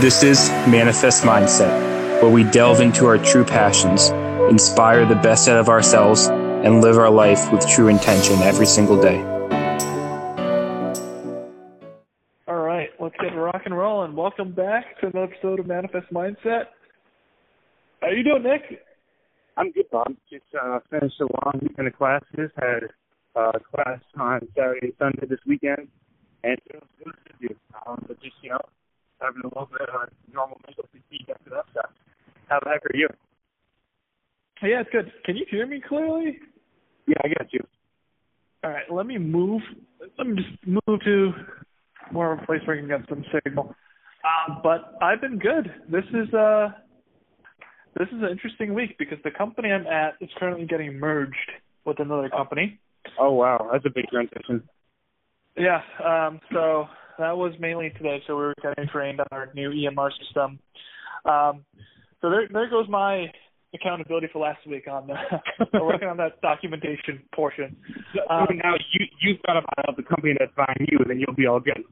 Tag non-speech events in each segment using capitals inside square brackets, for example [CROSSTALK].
This is Manifest Mindset, where we delve into our true passions, inspire the best out of ourselves, and live our life with true intention every single day. All right, let's get rock and roll and welcome back to another episode of Manifest Mindset. How you doing, Nick? I'm good, Bob. Just uh, finished a long weekend of classes. Had uh, class on Saturday, Sunday this weekend, and it was, it was good. Um, but just you know, having a little bit of a normal mental fatigue after that stuff. How the heck are you? Yeah, it's good. Can you hear me clearly? Yeah, I got you. All right, let me move. Let me just move to more of a place where I can get some signal. Uh, but I've been good. This is uh, this is an interesting week because the company I'm at is currently getting merged with another company. Oh wow, that's a big transition. Yeah. Um, so that was mainly today. So we were getting trained on our new EMR system. Um, so there, there goes my accountability for last week on the [LAUGHS] working on that documentation portion. Um, so now you you've got to find out the company that's buying you, then you'll be all good.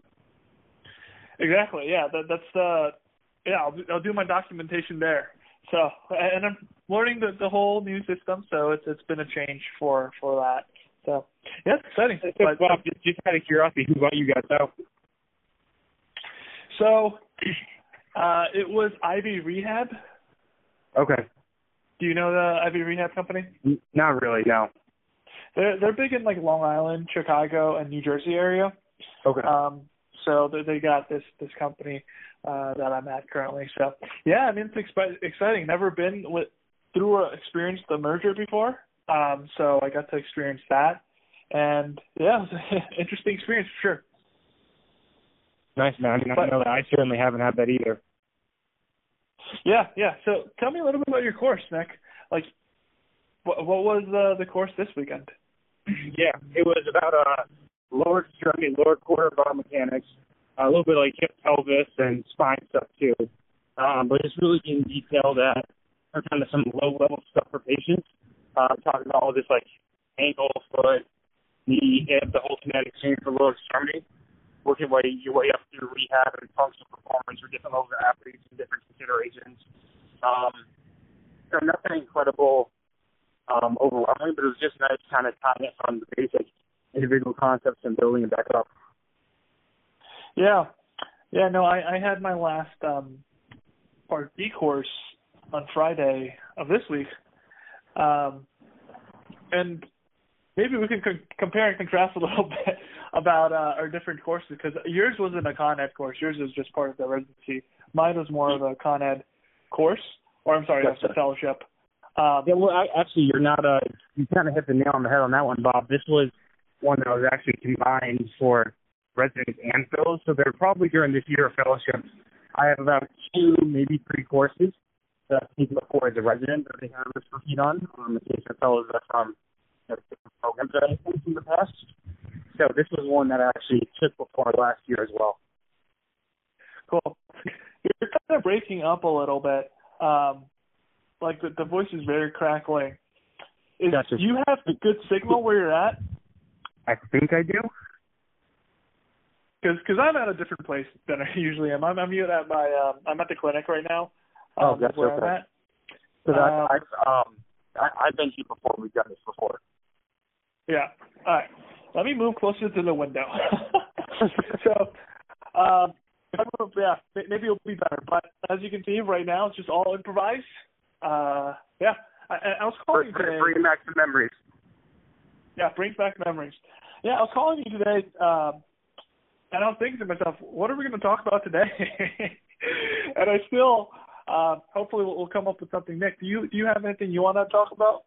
Exactly. Yeah. That, that's uh yeah. I'll, I'll do my documentation there. So and I'm learning the the whole new system. So it's it's been a change for for that. So yeah, it's exciting. So, but, Bob, just, just out of curiosity, who bought you guys out? So [CLEARS THROAT] uh it was Ivy Rehab. Okay. Do you know the Ivy Rehab company? Not really, no. They're they're big in like Long Island, Chicago, and New Jersey area. Okay. Um, so they, they got this this company uh, that I'm at currently. So yeah, I mean it's expi- exciting. Never been with through a, experienced the merger before. Um, so I got to experience that, and yeah, it was an interesting experience for sure. Nice man. I mean, but, I know that I certainly haven't had that either. Yeah, yeah. So tell me a little bit about your course, Nick. Like, what, what was the the course this weekend? [CLEARS THROAT] yeah, it was about uh lower extremity, lower quarter biomechanics, a little bit like hip, pelvis, and spine stuff too. Um, but it's really in detail that are kind of some low level stuff for patients. Uh, talking about all this like ankle, foot, knee, hip, the whole kinetic chain for lower extremity working way your way up through rehab and functional performance for different levels of athletes and different considerations. Um, so nothing incredible, um, overwhelming, but it was just nice kind of tying it from the basic individual concepts and building it back up. Yeah, yeah. No, I, I had my last um, Part B course on Friday of this week, um, and maybe we can co- compare and contrast a little [LAUGHS] bit about uh, our different courses because yours wasn't a Con Ed course. Yours was just part of the residency. Mine was more of a Con Ed course, or I'm sorry, a fellowship. Um, yeah, well, I, actually, you're not. Uh, you kind of hit the nail on the head on that one, Bob. This was one that was actually combined for residents and fellows. So they're probably during this year of fellowship. I have about two, maybe three courses that I think before as a resident that they have us proceed on. Um, in case of fellows that from you know, different programs that I think in the past. So this was one that I actually took before last year as well. Cool. You're kind of breaking up a little bit. Um, like the, the voice is very crackling. Is, gotcha. Do you have a good signal where you're at? I think I do. Because cause I'm at a different place than I [LAUGHS] usually am. I'm I'm at my um, I'm at the clinic right now. Oh, um, oh, that's where okay. I'm at. So that, um, I've um I, I've been here before. We've done this before. Yeah. All right. Let me move closer to the window. [LAUGHS] so, um, yeah, maybe it'll be better. But as you can see right now, it's just all improvised. Uh, yeah. I, I was calling bring, today. Bring back the memories. Yeah, bring back memories. Yeah, I was calling you today, um, and I was thinking to myself, what are we going to talk about today? [LAUGHS] and I still, uh, hopefully, we'll, we'll come up with something. Nick, do you do you have anything you want to talk about?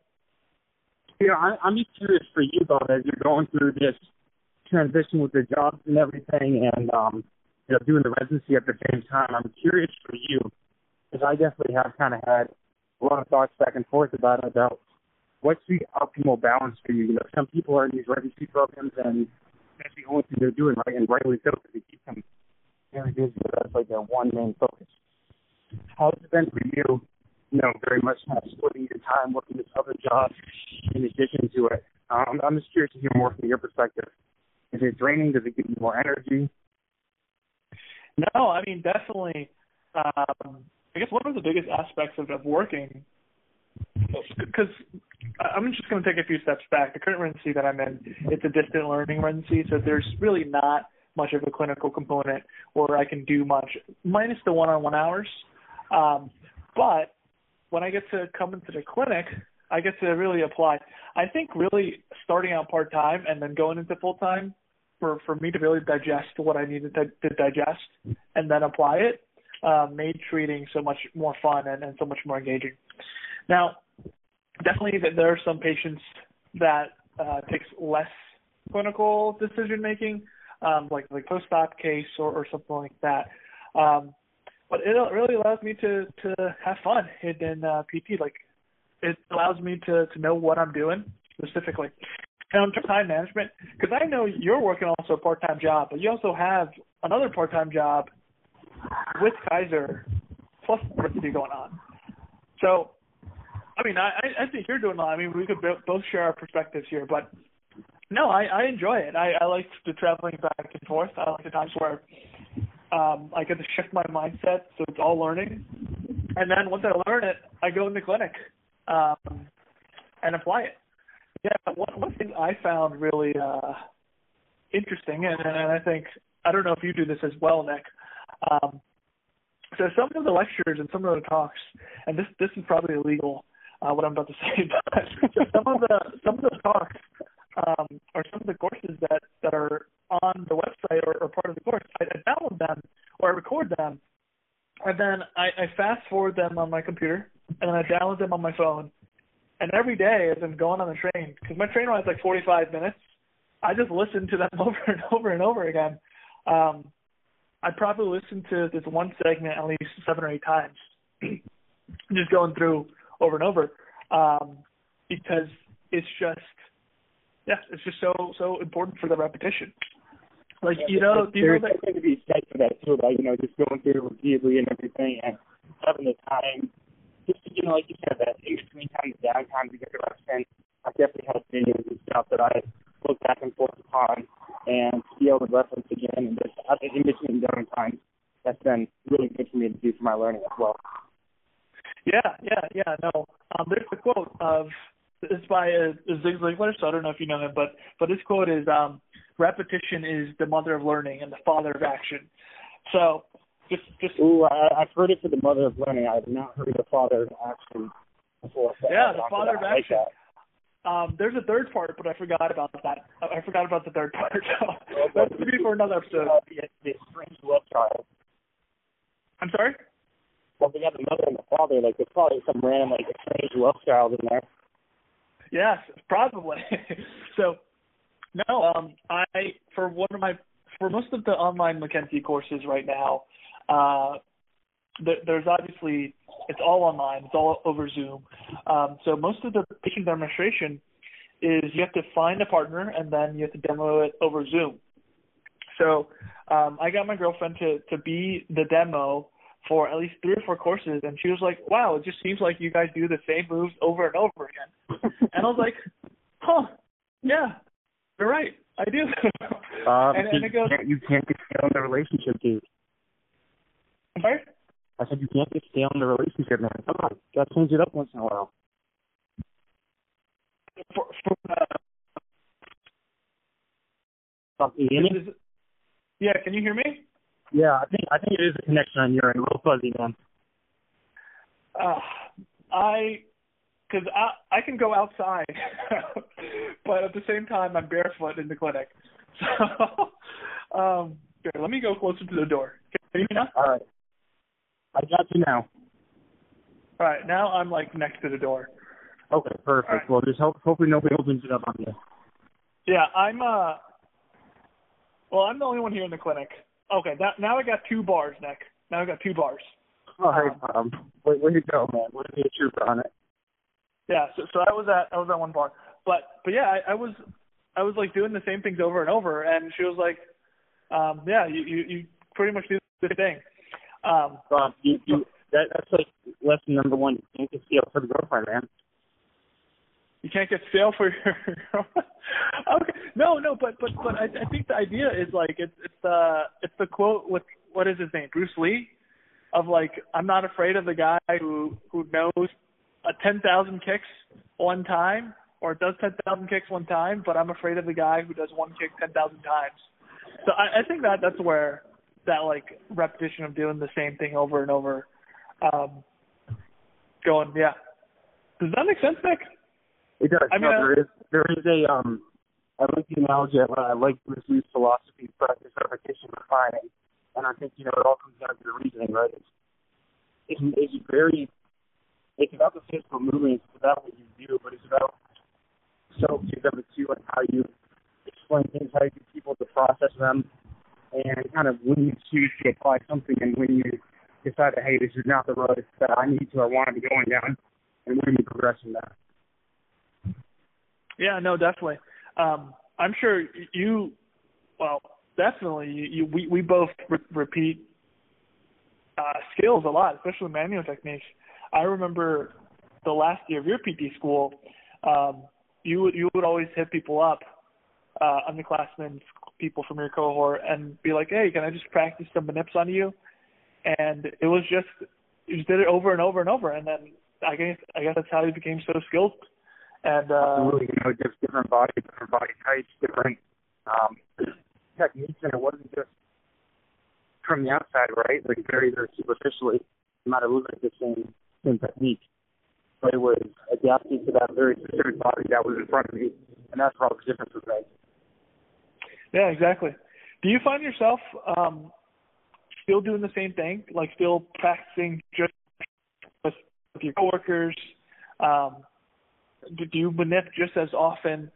Yeah, I, I'm just curious for you, Bob, as you're going through this transition with the jobs and everything, and um, you know, doing the residency at the same time. I'm curious for you, because I definitely have kind of had a lot of thoughts back and forth about about what's the optimal balance for you. You know, some people are in these residency programs, and that's the only thing they're doing, right? And rightly so, because they keep them very busy. That's like their one main focus. How's it been for you? You know, very much of splitting your time working this other job in addition to it. Um, I'm just curious to hear more from your perspective. Is it draining? Does it give you more energy? No, I mean definitely. um, I guess one of the biggest aspects of, of working, because I'm just going to take a few steps back. The current residency that I'm in, it's a distant learning residency, so there's really not much of a clinical component where I can do much, minus the one-on-one hours. Um, but when I get to come into the clinic, I get to really apply. I think really starting out part time and then going into full time for for me to really digest what I needed to, to digest and then apply it uh, made treating so much more fun and, and so much more engaging. Now, definitely that there are some patients that uh, takes less clinical decision making, um, like like post-op case or, or something like that. Um, but it really allows me to to have fun in, uh, PT. Like it allows me to to know what I'm doing specifically. And time management, because I know you're working also a part-time job, but you also have another part-time job with Kaiser plus diversity going on. So, I mean, I I think you're doing well. I mean, we could both share our perspectives here, but no, I I enjoy it. I I like the traveling back and forth. I like the times where um I get to shift my mindset, so it's all learning. And then once I learn it, I go in the clinic um and apply it. Yeah, one one thing I found really uh interesting, and, and I think I don't know if you do this as well, Nick. Um, so some of the lectures and some of the talks, and this this is probably illegal, uh, what I'm about to [LAUGHS] say, but some of the some of the talks um, or some of the courses that that are on the website or, or part of the course, I, I download them or I record them, and then I, I fast forward them on my computer, and then I download them on my phone. And every day, as I'm going on the train, because my train ride's like 45 minutes, I just listen to them [LAUGHS] over and over and over again. Um, I probably listen to this one segment at least seven or eight times, [CLEARS THROAT] just going through over and over, um, because it's just, yeah, it's just so so important for the repetition. Like yeah, you know, do you there's know that, something to be said for that too, like you know, just going through it repeatedly and everything, and having the time, just you know, like you said, that in between time, the downtime to get the reps in. I definitely have videos and stuff that I look back and forth upon and be able to reference again and just have it in between different times. That's been really good for me to do for my learning as well. Yeah, yeah, yeah. No, um, there's a quote of it's by uh, Zig Ziglar, so I don't know if you know him, but but this quote is um, repetition is the mother of learning and the father of action. So just just Ooh, I, I've heard it for the mother of learning. I have not heard the father of action before. Yeah, the father of action. Like um, there's a third part, but I forgot about that. I forgot about the third part. [LAUGHS] So that's maybe for another episode. Uh, the, the strange love child. I'm sorry. Well, we got the mother and the father. Like there's probably some random like strange love child in there. Yes, probably. [LAUGHS] so, no, um, I for one of my for most of the online McKenzie courses right now, uh, there's obviously it's all online, it's all over Zoom. Um, so most of the patient demonstration is you have to find a partner and then you have to demo it over Zoom. So um, I got my girlfriend to to be the demo for at least three or four courses, and she was like, "Wow, it just seems like you guys do the same moves over and over again." [LAUGHS] and I was like, "Huh, yeah, you're right, I do." uh, [LAUGHS] and, and it goes, you can't get on the relationship, dude. I'm sorry. I said you can't just stay on the relationship, man. Come on, gotta change it up once in a while. For, for, uh, can you hear? Yeah, can you hear me? Yeah, I think I think it is a connection on your end, a little fuzzy, man. Uh, I, because I I can go outside, [LAUGHS] but at the same time I'm barefoot in the clinic. [LAUGHS] So, um, here, let me go closer to the door. Can you hear me now? All right. I got you now. All right, now I'm like next to the door. Okay, perfect. Right. Well, just hope hopefully nobody opens it up on you. Yeah, I'm uh. Well, I'm the only one here in the clinic. Okay, that, now I got two bars, Nick. Now I got two bars. All right, um, where, where you go, man? What be a trooper on it? Yeah, so so I was at I was at one bar, but but yeah, I, I was I was like doing the same things over and over, and she was like, um, yeah, you you, you pretty much do the same thing. Um, Rob, you, you, that, that's like lesson number one. You can't get stale for the girlfriend, man. You can't get stale for [LAUGHS] your girlfriend. okay, no, no, but but but I, I think the idea is like it's it's the it's the quote with what is his name, Bruce Lee. of like I'm not afraid of the guy who who knows a ten thousand kicks one time or does ten thousand kicks one time, but I'm afraid of the guy who does one kick ten thousand times. So I, I think that that's where that like repetition of doing the same thing over and over, um, going yeah. Does that make sense, Nick? It does. I mean, no, there is there is a um I like the analogy I like Bruce Lee's philosophy, practice, repetition, refining. And I think, you know, it all comes down to the reasoning, right? It's it's, it's very it's about the physical movement, it's about what you do, but it's about so you of it too and how you explain things, how you get people to process them and kind of when you choose to apply something and when you decide that hey, this is not the road that I need to or want to be going down and when you progress in that. Yeah, no, definitely. Um, I'm sure you, well, definitely you, you we we both re- repeat uh, skills a lot, especially manual techniques. I remember the last year of your PT school, um, you would you would always hit people up, uh, underclassmen, people from your cohort, and be like, "Hey, can I just practice some manips on you?" And it was just you just did it over and over and over, and then I guess I guess that's how you became so skilled. And uh, absolutely, you know, just different body, different body types, different um, [CLEARS THROAT] techniques, and it wasn't just from the outside, right? Like very, very superficially, you might have looked the same same technique, but it was adapted to that very specific body that was in front of me, and that's where all the difference was made. Yeah, exactly. Do you find yourself um, still doing the same thing, like still practicing just with, with your coworkers? Um, do you manip just as often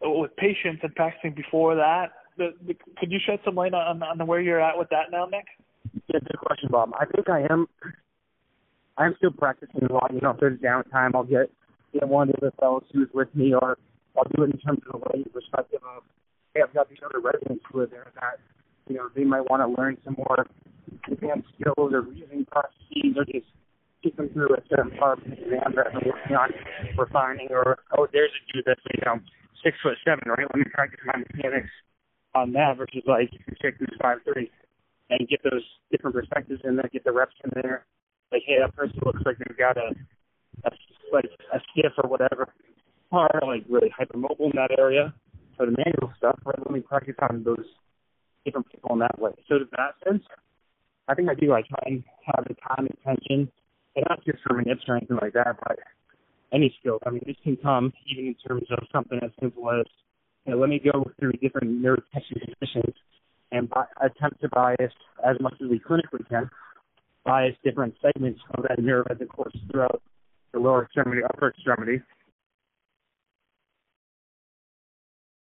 with patients and practicing before that? The, the, could you shed some light on, on where you're at with that now, Nick? Yeah, good question, Bob. I think I am. I'm still practicing a lot. You know, if there's downtime, I'll get know one of the fellows who's with me, or I'll do it in terms of the perspective of, hey, I've got these other residents who are there that you know they might want to learn some more advanced skills or reasoning processes, or just keep them through a certain part of the exam that they're working on refining, or oh, there's a dude that's you know six foot seven, right? Let me practice my mechanics on that versus like check who's five three and get those different perspectives and then get the reps in there. Like, hey, that person looks like they've got a, a like a skiff or whatever, or like really hypermobile in that area for the manual stuff. Right? Let me practice on those different people in that way. So in that sense, I think I do. I try and have the time and attention, and not just for minutes or anything like that, but any skill. I mean, this can come even in terms of something as simple as, you know, let me go through different nerve tension positions and bi- attempt to bias as much as we clinically can, bias different segments of that nerve as it courses throughout the lower extremity, upper extremity,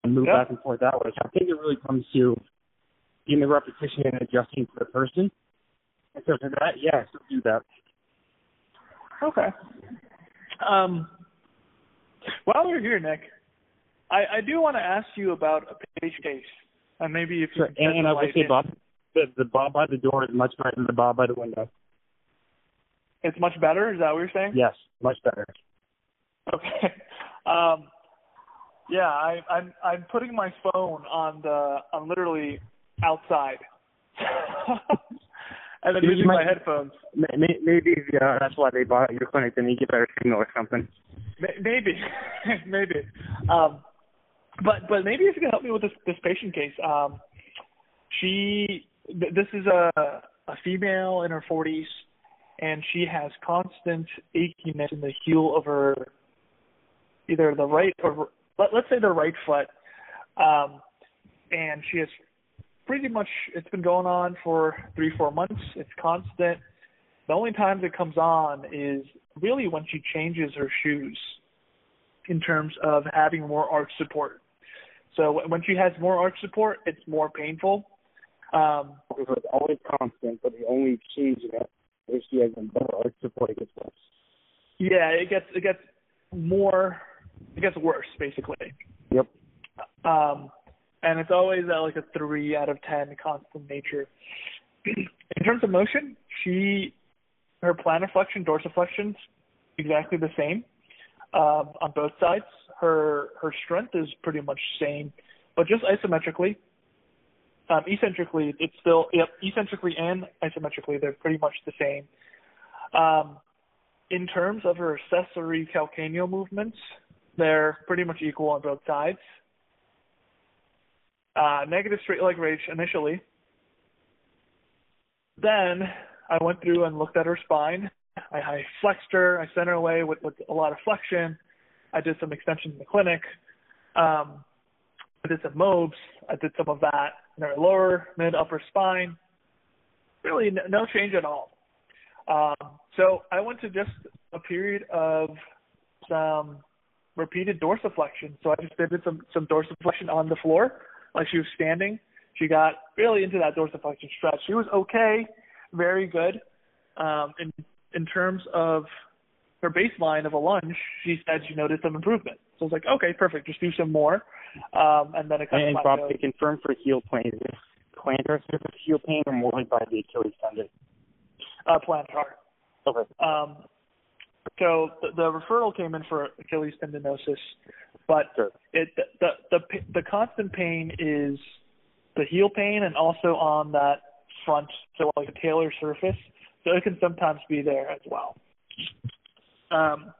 and move Yeah. back and forth that way. So I think it really comes to getting the repetition and adjusting to the person. And so for that, yeah, so do that. Okay. Um, while we're here, Nick, I, I do want to ask you about a patient case, and maybe if you Sure. And, and I will say, Bob, the, the Bob by the door is much better than the Bob by the window. it's much better. Is that what you're saying? Yes, much better. Okay. [LAUGHS] Um, yeah, I, I'm I'm putting my phone on the on literally outside, [LAUGHS] and then using my headphones. May- may- Maybe yeah, that's why they bought your clinic. Then you get better signal or something. Maybe, [LAUGHS] maybe. Um, but but maybe if you can help me with this this patient case. Um, she th- this is a a female in her 40s, and she has constant achiness in the heel of her either the right or let, let's say the right foot, um, and she has pretty much it's been going on for three four months. It's constant. The only times it comes on is really when she changes her shoes in terms of having more arch support. So when she has more arch support, it's more painful. Um, It was always constant, but the only change in it is she has a better support it gets worse. yeah, it gets it gets more it gets worse basically. Yep. Um, and it's always at like a three out of ten constant nature. [CLEARS THROAT] in terms of motion, she her plantar flexion, dorsiflexion's exactly the same um, on both sides. Her her strength is pretty much same, but just isometrically. Um, eccentrically, it's still yep. Eccentrically and isometrically, they're pretty much the same. Um, in terms of her accessory calcaneal movements, they're pretty much equal on both sides. Uh, negative straight leg raise initially. Then I went through and looked at her spine. I, I flexed her. I sent her away with, with a lot of flexion. I did some extension in the clinic. Um, I did some MOBs. I did some of that in her lower, mid, upper spine. Really, no change at all. Um, so I went to just a period of some repeated dorsiflexion. So I just did some some dorsiflexion on the floor, like she was standing. She got really into that dorsiflexion stretch. She was okay, very good. Um, in in terms of her baseline of a lunge, she said she noticed some improvement. I was like, okay, perfect. Just do some more, um, and then it kind and, of Bob, to confirm for heel pain, is this plantar surface heel pain or more by the Achilles tendon? Uh, plantar. Okay. Um, so the, the referral came in for Achilles tendinosis, but sure. it the, the the the constant pain is the heel pain and also on that front, so like a talar surface. So it can sometimes be there as well. Um,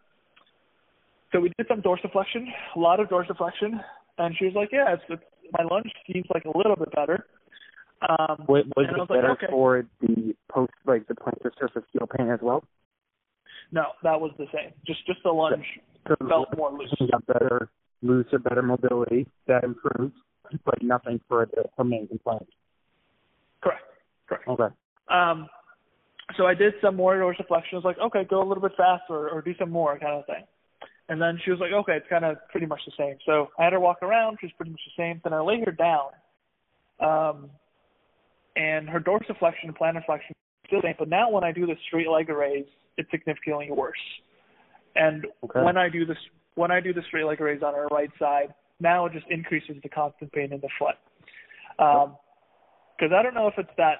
so we did some dorsiflexion, a lot of dorsiflexion, and she was like, "Yeah, it's, it's my lunge seems like a little bit better." Um, was, was it was like, better okay. for the post, like the plantar surface heel pain as well? No, that was the same. Just just the lunge So felt more loose. got better, looser, better mobility. That improved, but nothing for the her main complaint. Correct. Correct. Okay. Um, so I did some more dorsiflexion. I was like, okay, go a little bit faster or do some more kind of thing. And then she was like, okay, it's kind of pretty much the same. So I had her walk around. She was pretty much the same. Then I laid her down. Um, and her dorsiflexion and plantar flexion still the same. But now when I do the straight leg raise, it's significantly worse. And Okay. when I do this, when I do the straight leg raise on her right side, now it just increases the constant pain in the foot. Um, because I don't know if it's that.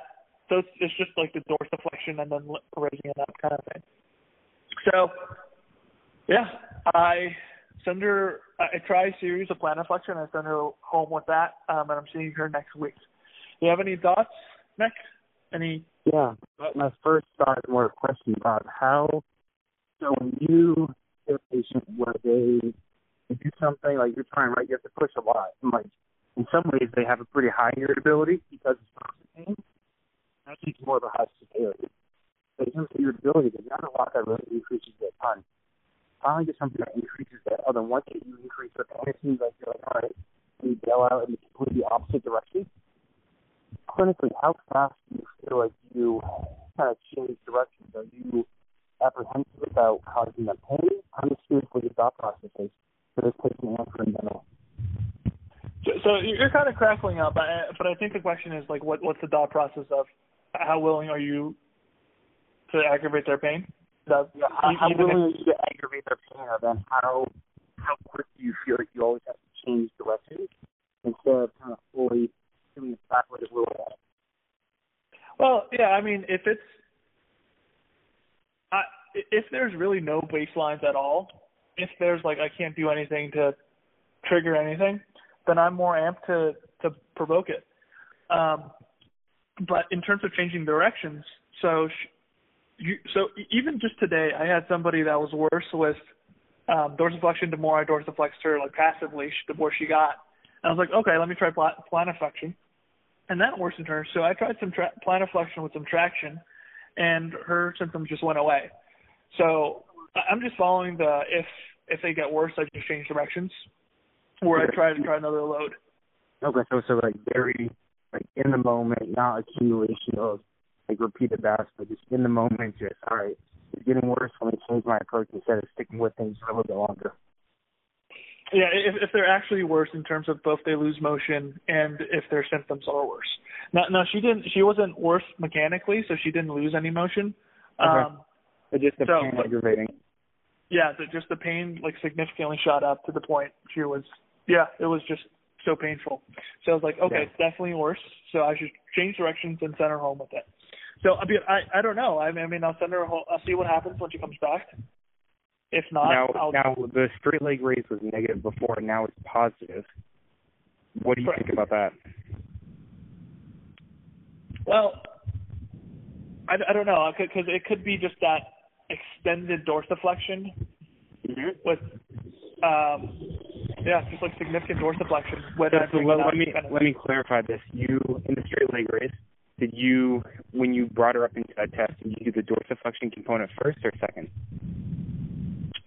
So it's, it's just like the dorsiflexion and then raising it up kind of thing. So, yeah, I send her. I I try a series of plantar flexion. I send her home with that, um, and I'm seeing her next week. Do you have any thoughts, Nick? Any? Yeah. But my first thought more a question about how. So when you get a patient where they, do something like you're trying, right? You have to push a lot. And like in some ways they have a pretty high irritability because it's constant pain. Actually, it's more of a high severity. But in terms of irritability, there's not a lot that really increases that ton. Finally, get something that increases that other. Once you increase the pain, it seems like you're like, all right, we bail out in the completely opposite direction. Clinically, how fast do you feel like you kind of change directions? Are you apprehensive about causing them pain? I'm just curious what your thought process is for this patient and for in general. So, so you're kind of crackling up, but I, think the question is like, what what's the thought process of how willing are you to aggravate their pain? That, How, how if- willing are you to their pain, or then how how quick do you feel like you always have to change directions instead of kind of fully doing the little bit? Well, yeah, I mean, if it's I, if there's really no baselines at all, if there's like I can't do anything to trigger anything, then I'm more amped to to provoke it. Um, but in terms of changing directions, so you so even just today, I had somebody that was worse with um, dorsiflexion the more I dorsiflexed her like passively, the more she got. And I was like, okay, let me try pla- plantarflexion and that worsened her. So I tried some tra- plantarflexion with some traction, and her symptoms just went away. So I'm just following the if if they get worse, I just change directions, or I try to try another load. Okay, so so like very like in the moment, not accumulation of like repeated bouts, but just in the moment, just all right, it's getting worse. Let me change my approach instead of sticking with things for a little bit longer. Yeah, if if they're actually worse in terms of both they lose motion and if their symptoms are worse. Now, now she didn't. She wasn't worse mechanically, so she didn't lose any motion. Okay. Um, But just the So, pain but- aggravating. yeah, the, just the pain like significantly shot up to the point she was. Yeah, it was just so painful. So I was like, okay, Yeah. it's definitely worse. So I should change directions and send her home with it. So I mean, I I don't know. I mean, I mean, I'll send her. Home, I'll see what happens when she comes back. If not, now, I'll, now the straight leg raise was negative before, and now it's positive. What do you Correct. think about that? Well, I, I don't know because it could be just that extended dorsiflexion Mm-hmm. with um yeah just like significant dorsiflexion So, so let, let me let me clarify this. You in the straight leg raise, did you when you brought her up into that test, did you do the dorsiflexion component first or second?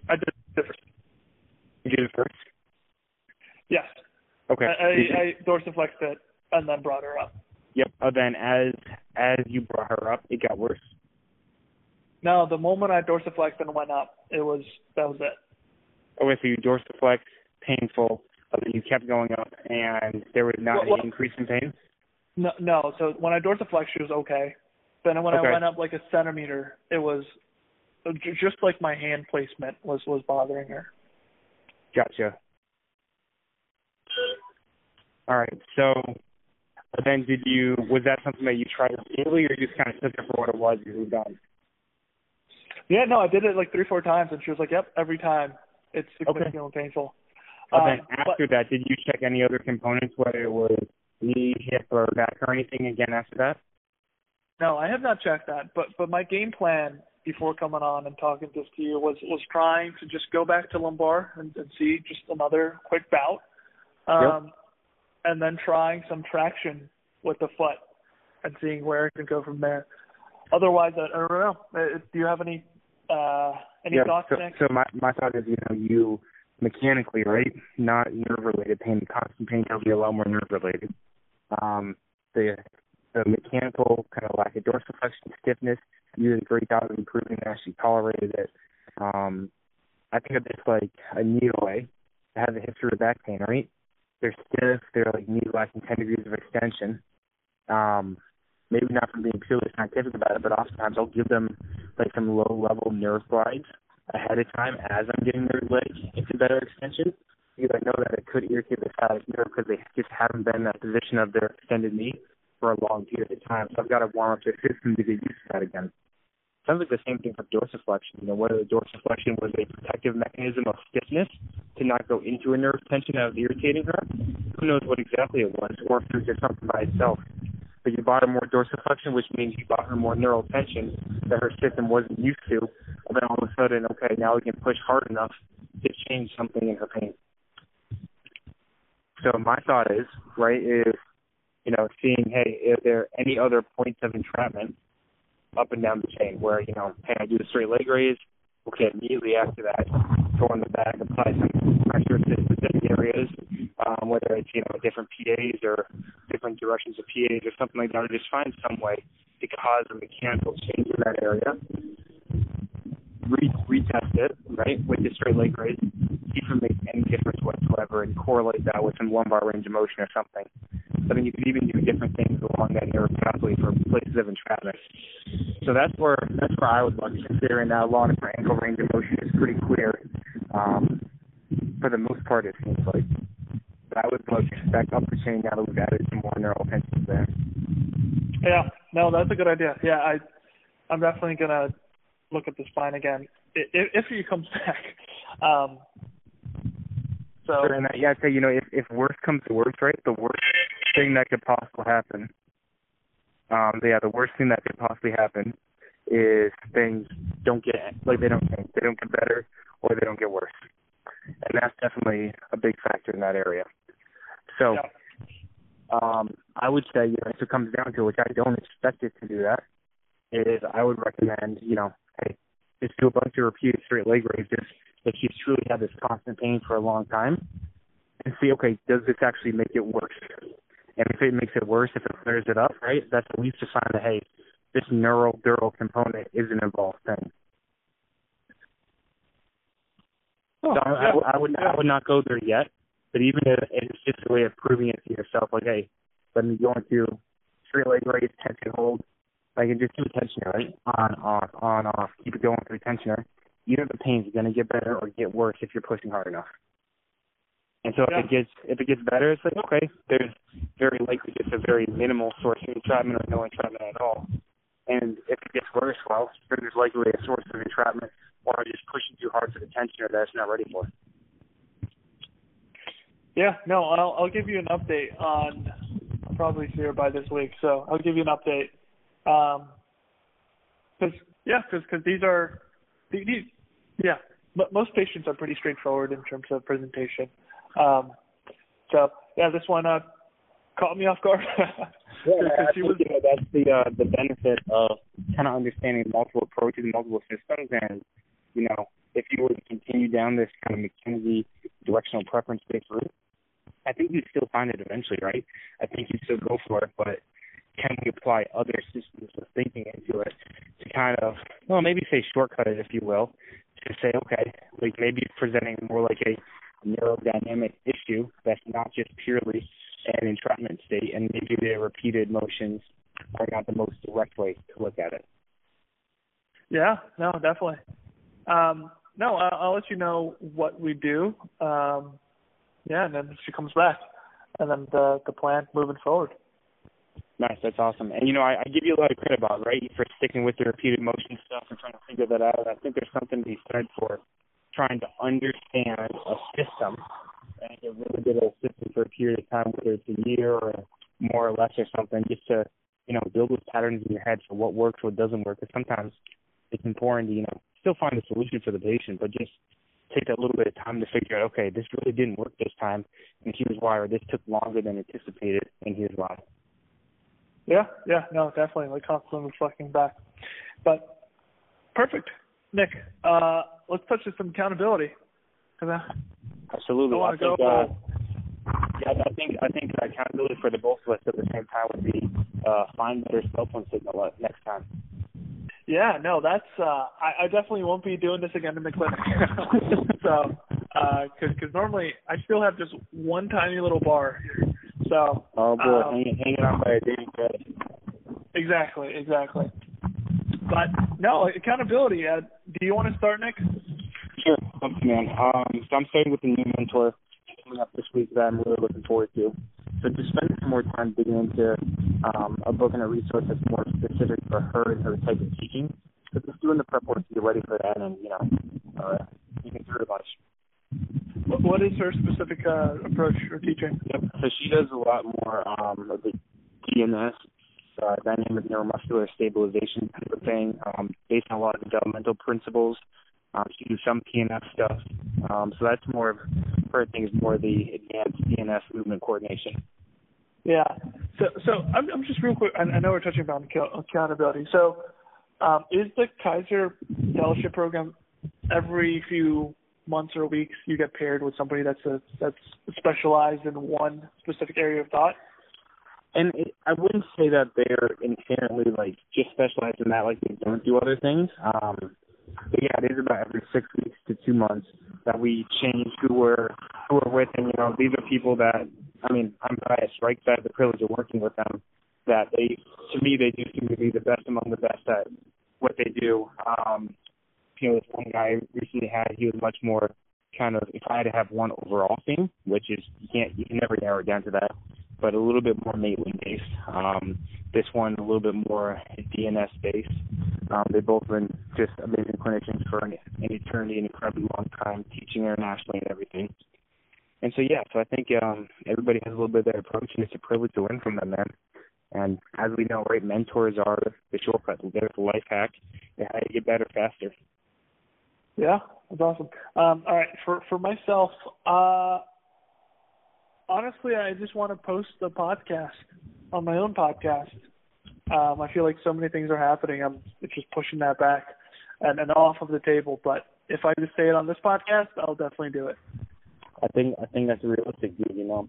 I did it first. You did it first. Yes. Okay. I, I, I dorsiflexed it and then brought her up. Yep. Oh, then as as you brought her up, it got worse. No, the moment I dorsiflexed and went up, it was that was it. Okay, so you dorsiflex, painful, but then you kept going up, and there was not Well, any well- increase in pain. No, no. So when I dorsiflexed, she was okay. Then when Okay. I went up like a centimeter, it was uh, just like my hand placement was was bothering her. Gotcha. All right. So uh, then, did you? Was that something that you tried repeatedly, or you just kind of took it for what it was and moved on? Yeah, no, I did it like three, four times, and she was like, "Yep, every time it's significantly painful." Uh, and Um, then but- after that, did you check any other components, whether it was knee, hip, or back, or anything again after that? No, I have not checked that. But but my game plan before coming on and talking this to you was was trying to just go back to lumbar and, and see just another quick bout, um, and then trying some traction with the foot and seeing where it can go from there. Otherwise, I, I don't know. Uh, Do you have any uh, any yeah. thoughts, So, Nick? so my my thought is, you know, you mechanically, right, not nerve related pain. Constant pain tells you a lot more nerve related. Um, the the mechanical kind of lack of dorsiflexion, stiffness, using 3000 improving actually tolerated it. Um, I think of this like a knee away that has a history of back pain, right? They're stiff, they're like knees lacking 10 degrees of extension. Um, maybe not from being purely scientific about it, but oftentimes I'll give them like some low level nerve glides ahead of time as I'm getting their legs into better extension because I know that it could irritate the sciatic nerve because they just haven't been in that position of their extended knee for a long period of time. So I've got to warm up their system to get used to that again. Sounds like the same thing for dorsiflexion. You know, whether the dorsiflexion was a protective mechanism of stiffness to not go into a nerve tension that was irritating her, who knows what exactly it was, or if it was just something by itself. But you bought her more dorsiflexion, which means you bought her more neural tension that her system wasn't used to. And then all of a sudden, okay, now we can push hard enough to change something in her pain. So my thought is, right, is, you know, seeing, hey, is there are any other points of entrapment up and down the chain where, you know, hey, I do the straight leg raise, okay, immediately after that, go on the back, apply some pressure to specific areas, um, whether it's, you know, different PAs or different directions of PAs or something like that, or just find some way to cause a mechanical change in that area. Re- retest it, right, with the straight leg raise, if it any difference whatsoever, and correlate that with some lumbar range of motion or something. I mean, you could even do different things along that nerve pathway for places of entrapment. So that's where that's where I would look, considering that a lot ankle range of motion is pretty clear. Um, for the most part, it seems like. But I would look back up the chain now that we've added some more neural tensions there. Yeah, no, that's a good idea. Yeah, I, I'm definitely gonna look at the spine again if, if he comes [LAUGHS] back. Um, so and I, yeah, I'd say you know if if worst comes to worst, right, the worst thing that could possibly happen, um, yeah, the worst thing that could possibly happen is things don't get like they don't change, they don't get better, or they don't get worse, and that's definitely a big factor in that area. So, yeah, um, I would say, you know, if it comes down to it, which I don't expect it to do that, is I would recommend, you know, hey, just do a bunch of repeated straight leg raises if she's truly had this constant pain for a long time, and see, okay, does this actually make it worse? And if it makes it worse, if it clears it up, right, that's at least a sign that hey, this neural dural component is an involved thing. Oh, so I, yeah, I, would- I would yeah. I would not go there yet, but even if it's just a way of proving it to yourself, like hey, let me go into straight leg raise, tension hold, like and just do a tensioner, right? On, off, on, off. Keep it going through tensioner. Either the pain's gonna get better or get worse if you're pushing hard enough. And so if Yeah. it gets if it gets better, it's like okay, there's very likely just a very minimal source of entrapment or no entrapment at all. And if it gets worse, well, then there's likely a source of entrapment or just pushing too hard for the tensioner that it's not ready for. yeah, no, I'll I'll give you an update on probably hear by this week, so I'll give you an update. Um, cause yeah, cause, cause these are, these, yeah, but most patients are pretty straightforward in terms of presentation. Um, so yeah, this one uh, caught me off guard. [LAUGHS] yeah, I think, was, you know, that's the uh, the benefit of kind of understanding multiple approaches, multiple systems, and you know, if you were to continue down this kind of McKenzie directional preference based route, I think you'd still find it eventually, right? I think you'd still go for it, but can we apply other systems of thinking into it to kind of, well, maybe say shortcut it, if you will, to say, okay, like maybe presenting more like a neurodynamic issue that's not just purely an entrapment state, and maybe the repeated motions are not the most direct way to look at it. Yeah, no, definitely. Um, no, I'll, I'll, let you know what we do. Um, yeah, and then she comes back, and then the the plan moving forward. Nice, that's awesome. And you know, I, I give you a lot of credit about right for sticking with the repeated motion stuff and trying to figure that out. I think there's something to be said for trying to understand a system and get really good at a system for a period of time, whether it's a year or more or less or something, just to you know build those patterns in your head for what works, what doesn't work. Because sometimes it's important to you know still find a solution for the patient, but just take that little bit of time to figure out, okay, this really didn't work this time, and here's why, or this took longer than anticipated, and here's why. Yeah, yeah, no, definitely, like constantly reflecting back. But perfect, Nick. Uh, let's touch on some accountability. Cause, uh, Absolutely. I, I think, go uh, yeah, I think I think accountability for the both of us at the same time would be uh, find better cell phone signal next time. Yeah, no, that's uh I, I definitely won't be doing this again in the clinic. [LAUGHS] so, uh cuz cuz normally I still have just one tiny little bar here. So, oh boy, um, hanging, hanging on by a dating thread. Exactly, exactly. But no, accountability. Uh, do you want to start, Nick? Sure, thanks, man. Um, so I'm starting with a new mentor coming up this week that I'm really looking forward to. So just spending some more time digging into um, a book and a resource that's more specific for her and her type of teaching. So just doing the prep work to get ready for that and, you know, uh, thinking through it a bunch. What is her specific uh, approach or teaching? Yep. So she does a lot more um, of the DNS, uh, dynamic neuromuscular stabilization type of thing, um, based on a lot of developmental principles. Um, she does some PNF stuff. Um, so that's more of her thing is more the advanced DNS movement coordination. Yeah. So, so I'm, I'm just real quick. I, I know we're touching on accountability. So, um, is the Kaiser fellowship program every few months or weeks you get paired with somebody that's a, that's specialized in one specific area of thought? And it, I wouldn't say that they're inherently like just specialized in that, like they don't do other things. Um, but yeah, it is about every six weeks to two months that we change who we're who we're with, and you know these are people that I mean I'm biased, right? That I have the privilege of working with them. That they, to me, they do seem to be the best among the best at what they do. Um, you know, this one guy recently had he was much more kind of if I had to have one overall thing, which is you can't you can never narrow it down to that but a little bit more Maitland based. Um, this one a little bit more DNS based. Um, they've both been just amazing clinicians for an, an eternity, an incredibly long time, teaching internationally and everything. And so yeah, so I think um, everybody has a little bit of their approach, and it's a privilege to learn from them, man. And as we know, right, mentors are the shortcut. They're the life hack. They how you get better faster. Yeah, that's awesome. Um, all right, for for myself, uh, honestly, I just want to post the podcast on my own podcast. Um, I feel like so many things are happening. I'm it's just pushing that back and, and off of the table. But if I just say it on this podcast, I'll definitely do it. I think I think that's a realistic view. You know,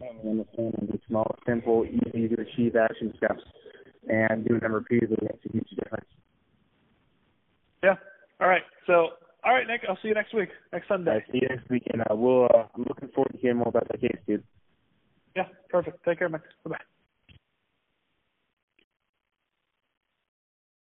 I understand the small, simple, easy to achieve action steps, and doing them repeatedly makes a huge difference. Yeah. All right. So all right, Nick. I'll see you next week, next Sunday. Right, see you next week, and uh, we'll. Uh, I'm looking forward to hearing more about that case, dude. Yeah, perfect. Take care, man. Bye bye.